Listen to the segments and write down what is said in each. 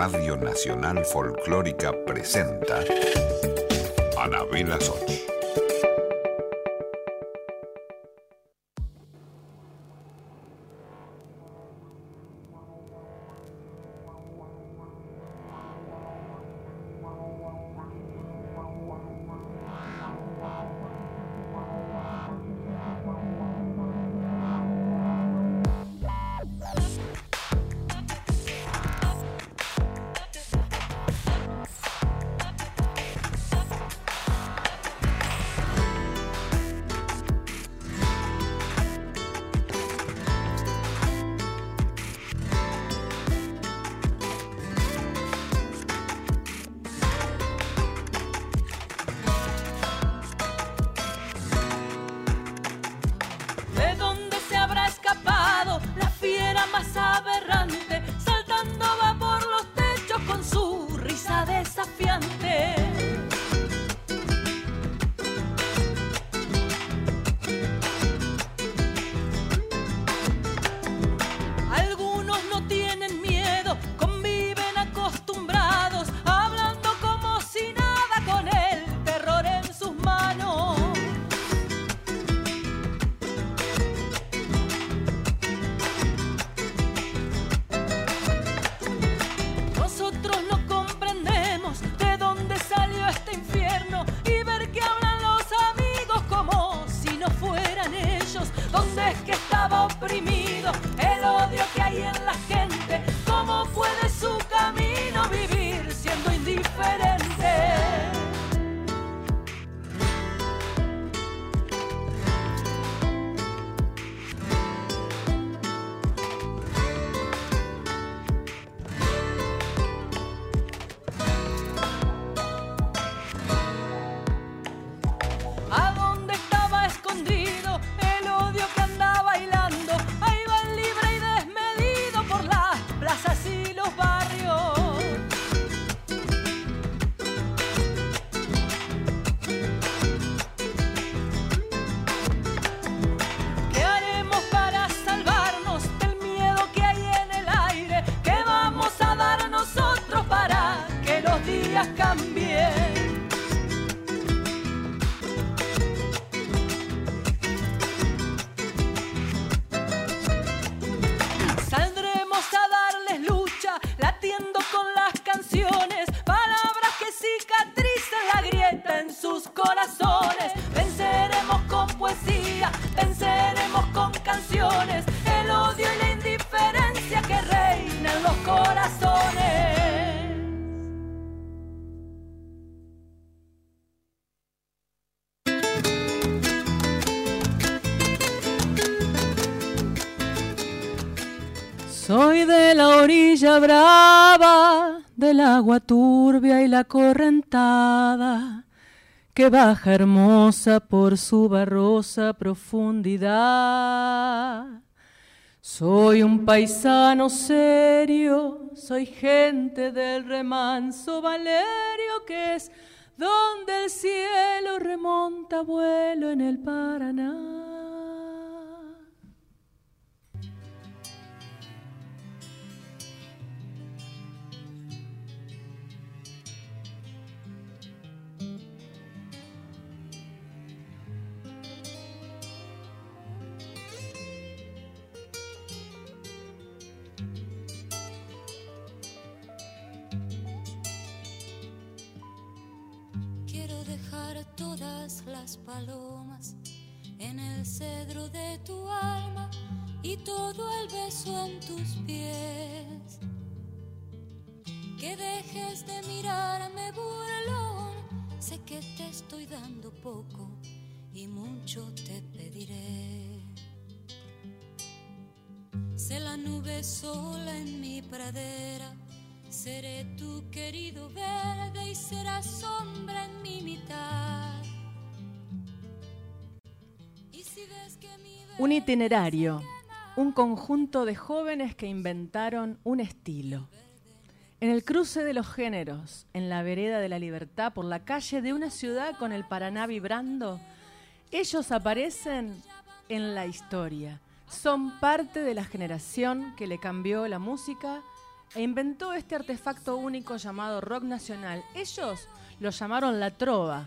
Radio Nacional Folclórica presenta Anabela Soch. Brava del agua turbia y la correntada que baja hermosa por su barrosa profundidad. Soy un paisano serio, soy gente del remanso Valerio que es donde el cielo remonta vuelo en el Paraná. Palomas en el cedro de tu alma y todo el beso en tus pies. Que dejes de mirarme burlón, sé que te estoy dando poco y mucho te pediré. Sé la nube sola en mi pradera, seré tu querido verde y serás sombra en mi mitad. Un itinerario, un conjunto de jóvenes que inventaron un estilo. En el cruce de los géneros, en la vereda de la libertad, por la calle de una ciudad con el Paraná vibrando, ellos aparecen en la historia. Son parte de la generación que le cambió la música e inventó este artefacto único llamado rock nacional. Ellos lo llamaron la trova.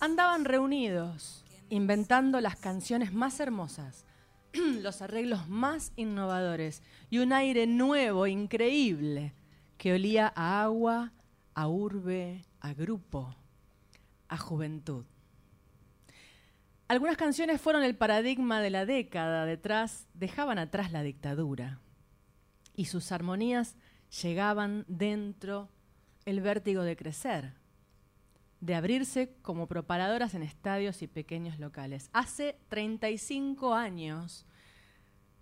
Andaban reunidos, inventando las canciones más hermosas, los arreglos más innovadores y un aire nuevo, increíble, que olía a agua, a urbe, a grupo, a juventud. Algunas canciones fueron el paradigma de la década detrás, dejaban atrás la dictadura y sus armonías llegaban dentro el vértigo de crecer, de abrirse como proparadoras en estadios y pequeños locales. Hace 35 años,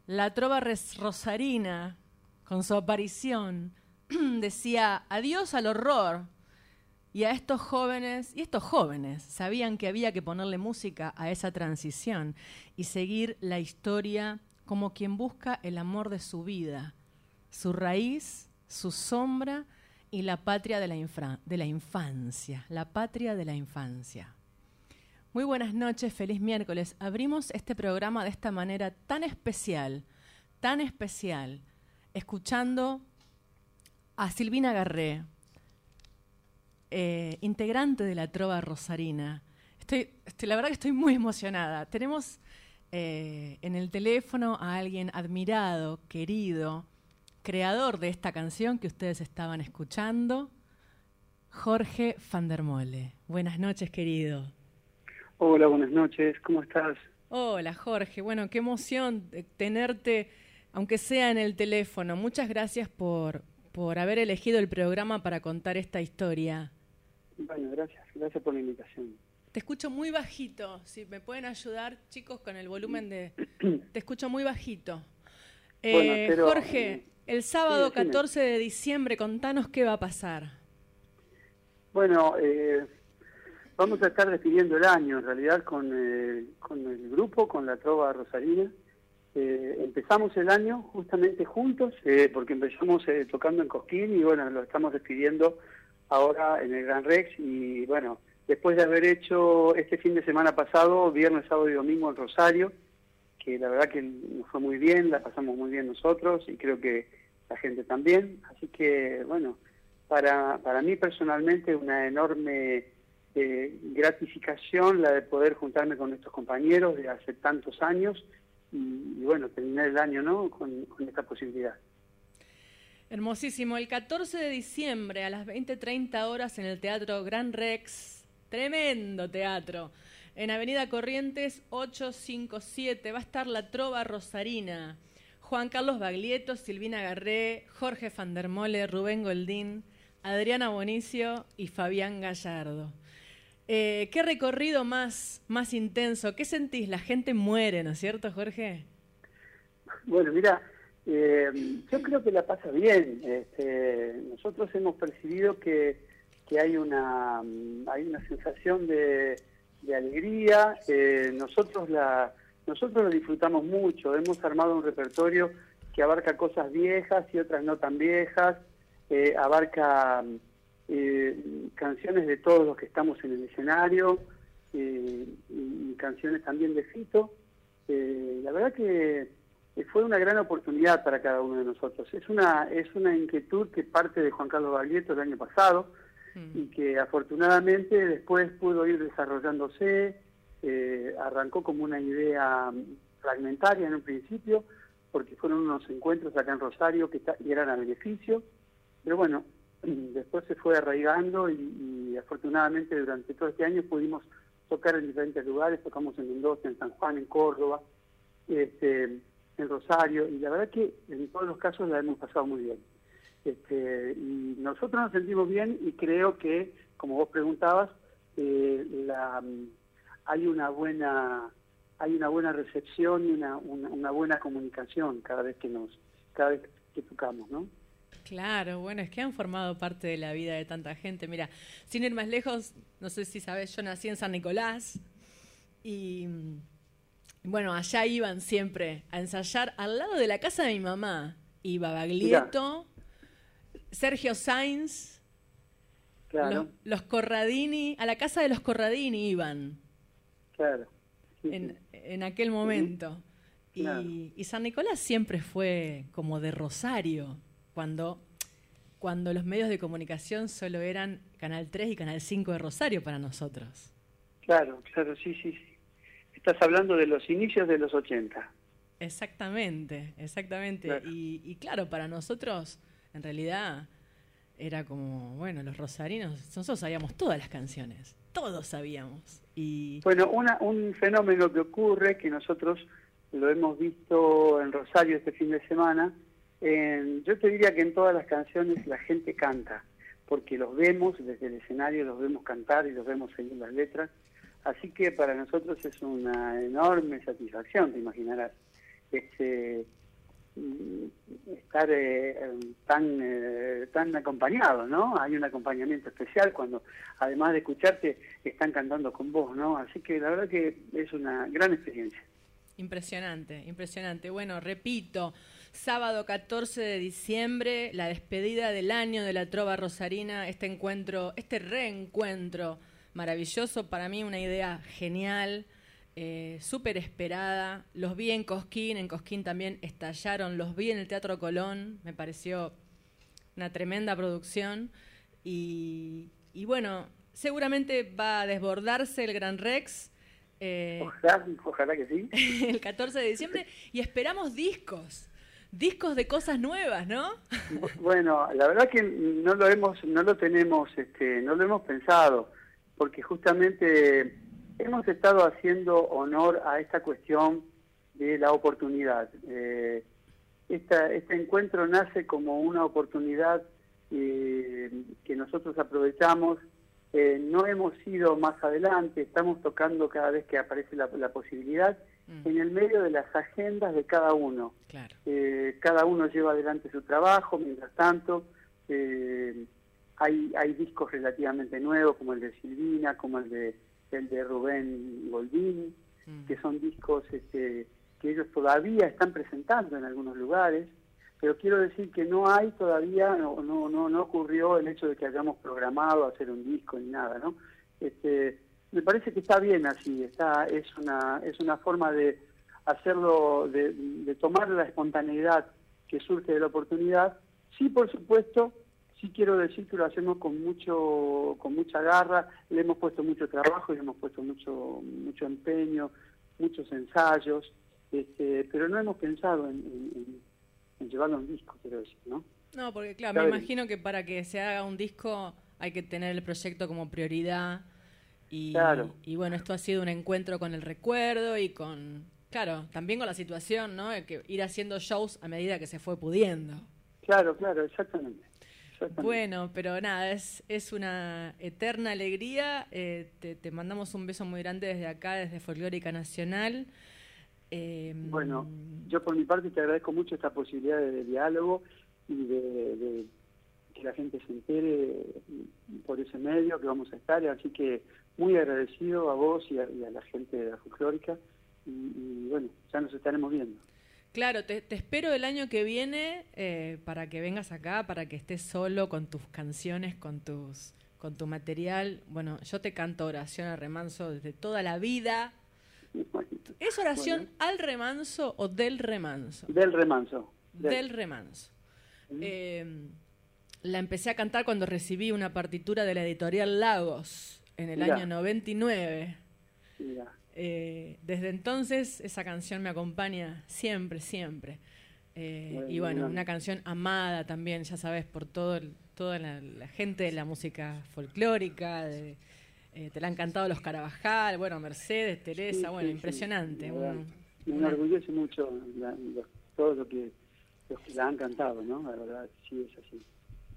la trova rosarina, con su aparición, decía adiós al horror, y a estos jóvenes, y estos jóvenes sabían que había que ponerle música a esa transición y seguir la historia como quien busca el amor de su vida, su raíz, su sombra y la patria de la, de la infancia, la patria de la infancia. Muy buenas noches, feliz miércoles. Abrimos este programa de esta manera tan especial, tan especial, escuchando a Silvina Garré, eh, integrante de la Trova Rosarina. Estoy, la verdad que estoy muy emocionada. Tenemos eh, en el teléfono a alguien admirado, querido, creador de esta canción que ustedes estaban escuchando, Jorge van der Mole. Buenas noches, querido. Hola, buenas noches, ¿cómo estás? Hola, Jorge. Bueno, qué emoción tenerte, aunque sea en el teléfono. Muchas gracias por, por haber elegido el programa para contar esta historia. Bueno, gracias, gracias por la invitación. Te escucho muy bajito, si me pueden ayudar chicos con el volumen de... Te escucho muy bajito. Eh, Jorge, eh, el sábado 14 de diciembre, contanos qué va a pasar. Bueno, eh, vamos a estar despidiendo el año en realidad con, con el grupo, con la Trova Rosarina. empezamos el año justamente juntos, porque empezamos tocando en Cosquín y bueno, lo estamos despidiendo ahora en el Gran Rex y bueno, después de haber hecho este fin de semana pasado, viernes, sábado y domingo en Rosario, que la verdad que nos fue muy bien, la pasamos muy bien nosotros y creo que la gente también, así que bueno, para, para mí personalmente una enorme eh, gratificación la de poder juntarme con estos compañeros de hace tantos años y, bueno, terminar el año ¿no? con esta posibilidad. Hermosísimo. El 14 de diciembre a las 20.30 horas en el Teatro Gran Rex. Tremendo teatro. En Avenida Corrientes 857 va a estar la Trova Rosarina. Juan Carlos Baglietto, Silvina Garré, Jorge Fandermole, Rubén Goldín, Adriana Bonicio y Fabián Gallardo. Eh, ¿Qué recorrido más, más intenso? ¿Qué sentís? La gente muere, ¿no es cierto, Jorge? Bueno, mira, eh, yo creo que la pasa bien. Este, nosotros hemos percibido que, que hay una hay una sensación de, alegría. Eh, nosotros la nosotros lo disfrutamos mucho. Hemos armado un repertorio que abarca cosas viejas y otras no tan viejas. Eh, abarca eh, canciones de todos los que estamos en el escenario y canciones también de Fito. la verdad que fue una gran oportunidad para cada uno de nosotros. Es una, es una inquietud que parte de Juan Carlos Baglietto el año pasado mm. y que afortunadamente después pudo ir desarrollándose, eh, arrancó como una idea fragmentaria en un principio, porque fueron unos encuentros acá en Rosario que eran a beneficio, pero bueno, después se fue arraigando y, y afortunadamente durante todo este año pudimos tocar en diferentes lugares, tocamos en Mendoza, en San Juan, en Córdoba, este, en Rosario, y la verdad que en todos los casos la hemos pasado muy bien. Este, y nosotros nos sentimos bien y creo que, como vos preguntabas, eh, la, hay una buena hay una buena recepción y una, una, buena comunicación cada vez que nos cada vez que tocamos, ¿no? Claro, bueno, es que han formado parte de la vida de tanta gente. Mira, sin ir más lejos, no sé si sabes, yo nací en San Nicolás y bueno, allá iban siempre a ensayar al lado de la casa de mi mamá. Iba Baglietto, Sergio Sainz, los, Corradini, a la casa de los Corradini iban. Claro. En, aquel momento. Y, San Nicolás siempre fue como de Rosario, cuando cuando los medios de comunicación solo eran Canal 3 y Canal 5 de Rosario para nosotros. Claro, claro, sí, sí. sí. Estás hablando de los inicios de los 80. Exactamente, exactamente. Y, y claro, para nosotros, en realidad, era como, bueno, los rosarinos, nosotros sabíamos todas las canciones, todos sabíamos. Y... Bueno, una, un fenómeno que ocurre, que nosotros lo hemos visto en Rosario este fin de semana, yo te diría que en todas las canciones la gente canta, porque los vemos desde el escenario, los vemos cantar y los vemos seguir las letras, así que para nosotros es una enorme satisfacción, te imaginarás. Este, estar eh, tan eh, tan acompañado, ¿no? Hay un acompañamiento especial cuando, además de escucharte, están cantando con vos, ¿no? Así que la verdad que es una gran experiencia. Impresionante, impresionante. Bueno, repito, sábado 14 de diciembre, la despedida del año de la Trova Rosarina, este encuentro, este reencuentro maravilloso, para mí una idea genial eh, súper esperada. Los vi en Cosquín, en Cosquín también estallaron, los vi en el Teatro Colón, me pareció una tremenda producción. Y, bueno, seguramente va a desbordarse el Gran Rex. Eh, ojalá, ojalá que sí. El 14 de diciembre y esperamos discos discos de cosas nuevas, ¿no? Bueno, la verdad que no lo hemos, no lo tenemos, este, no lo hemos pensado, porque justamente hemos estado haciendo honor a esta cuestión de la oportunidad. Eh, este encuentro nace como una oportunidad eh, que nosotros aprovechamos. Eh, no hemos ido más adelante, estamos tocando cada vez que aparece la, posibilidad mm. en el medio de las agendas de cada uno. cada uno lleva adelante su trabajo, mientras tanto hay, hay discos relativamente nuevos como el de Silvina, como el de el de Rubén Goldín, mm. que son discos este, que ellos todavía están presentando en algunos lugares, pero quiero decir que no hay todavía, no, no, no, ocurrió el hecho de que hayamos programado hacer un disco ni nada, ¿no? Este, me parece que está bien así, está, es una, es una forma de hacerlo, de, de tomar la espontaneidad que surge de la oportunidad, sí por supuesto sí quiero decir que lo hacemos con mucho con mucha garra, le hemos puesto mucho trabajo, le hemos puesto mucho mucho empeño, muchos ensayos, este, pero no hemos pensado en, llevarlo a un disco, quiero decir, ¿no? No, porque claro, me imagino que para que se haga un disco hay que tener el proyecto como prioridad y, y bueno, esto ha sido un encuentro con el recuerdo y con, claro, también con la situación, ¿no? que ir haciendo shows a medida que se fue pudiendo. Claro, claro, exactamente. Bueno, pero nada, es, es una eterna alegría. Eh, te, mandamos un beso muy grande desde acá, desde Folclórica Nacional. Em, bueno, yo por mi parte te agradezco mucho esta posibilidad de, diálogo y de, que la gente se entere por ese medio que vamos a estar. Así que muy agradecido a vos y a, la gente de la Folclórica. y bueno, ya nos estaremos viendo. Claro, te, espero el año que viene eh, para que vengas acá, para que estés solo con tus canciones, con tus con tu material. Bueno, yo te canto oración al remanso desde toda la vida. ¿Es oración al remanso o del remanso? Del remanso. Del, remanso. Em, la empecé a cantar cuando recibí una partitura de la editorial Lagos en el año 99. Eh, desde entonces esa canción me acompaña siempre, siempre. Eh, y bueno, una canción amada también, ya sabes, por todo toda la, gente de la música folclórica, eh, te la han cantado los Carabajal, bueno, Mercedes, Teresa, bueno, impresionante. me enorgullece mucho todo lo que, los que la han cantado, ¿no? La verdad, sí es así.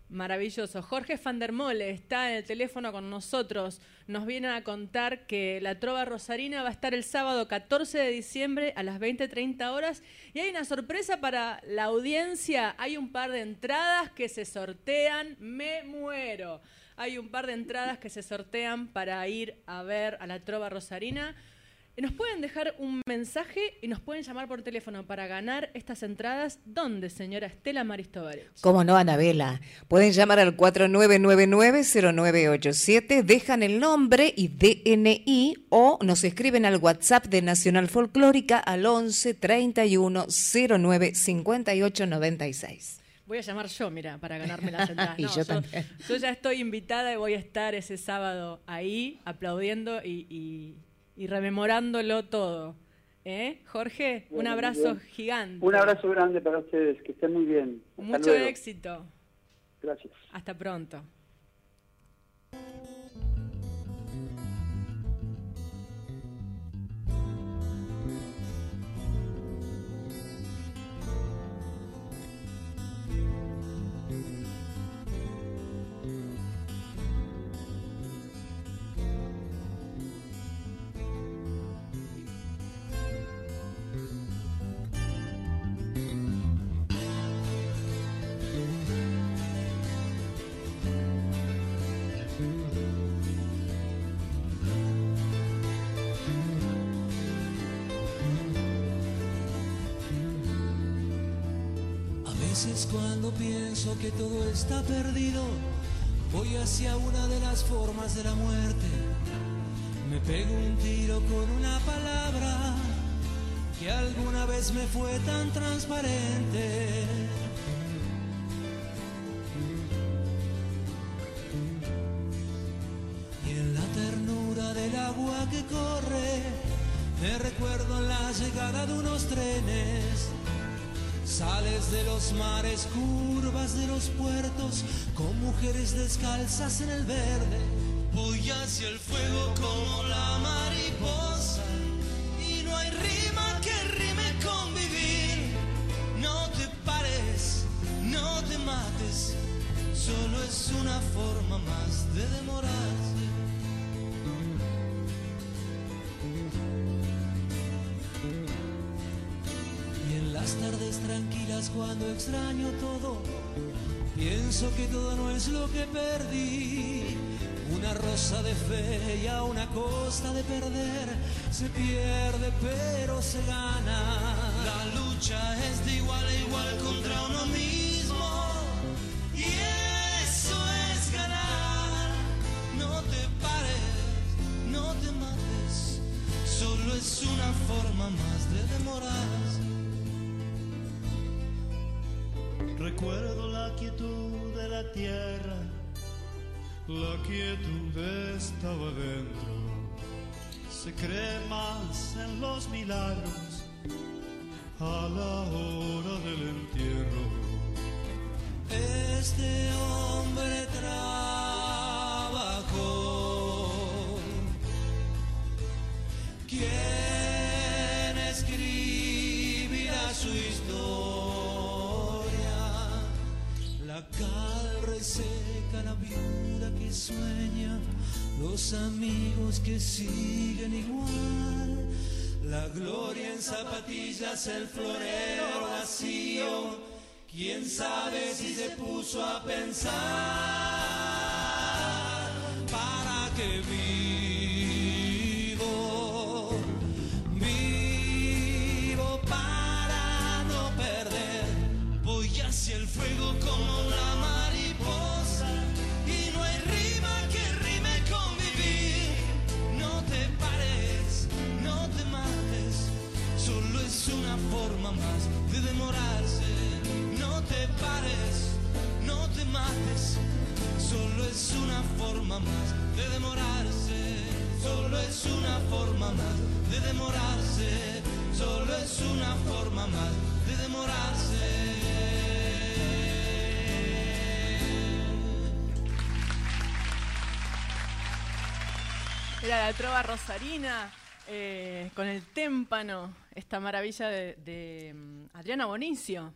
Maravilloso. Jorge van der Mole está en el teléfono con nosotros. Nos viene a contar que la Trova Rosarina va a estar el sábado 14 de diciembre a las 20.30 horas. Y hay una sorpresa para la audiencia. Hay un par de entradas que se sortean. Me muero. Hay un par de entradas que se sortean para ir a ver a la Trova Rosarina. Nos pueden dejar un mensaje y nos pueden llamar por teléfono para ganar estas entradas. ¿Dónde, señora Estela Maristovarich? Cómo no, Anabela. Pueden llamar al 4999-0987, dejan el nombre y DNI o nos escriben al WhatsApp de Nacional Folclórica al 11 31 09 58 96. Voy a llamar yo, mira, para ganarme las entradas. Y No, yo también. yo ya estoy invitada y voy a estar ese sábado ahí aplaudiendo y, y- y rememorándolo todo. ¿Eh? Jorge, un abrazo bien. gigante. Un abrazo grande para ustedes, que estén muy bien. Hasta Mucho luego. éxito. Gracias. Hasta pronto. Veces cuando pienso que todo está perdido, voy hacia una de las formas de la muerte. Me pego un tiro con una palabra que alguna vez me fue tan transparente. Y en la ternura del agua que corre, me recuerdo la llegada de unos trenes. Sales de los mares, curvas de los puertos, con mujeres descalzas en el verde. Voy hacia el fuego como la mariposa, y no hay rima que rime con vivir. No te pares, no te mates, solo es una forma más de demorarse. Tardes tranquilas cuando extraño todo, pienso que todo no es lo que perdí. Una rosa de fe y a una costa de perder, se pierde pero se gana. La lucha es de igual a igual contra uno mismo. Y eso es ganar. No te pares, no te mates, solo es una forma más de Recuerdo la quietud de la tierra, la quietud estaba dentro. Se cree más en los milagros a la hora del entierro. Este hombre trabajó. Reseca, la viuda que sueña, los amigos que siguen igual. La gloria en zapatillas, el florero vacío. Quién sabe si se puso a pensar para qué vivo. Forma más de demorarse. No te pares, no te mates. Solo es una forma más de demorarse. Solo es una forma más de demorarse. Solo es una forma más de demorarse. Era la trova rosarina eh, con el témpano, esta maravilla de, de, mm, Adriana Bonicio.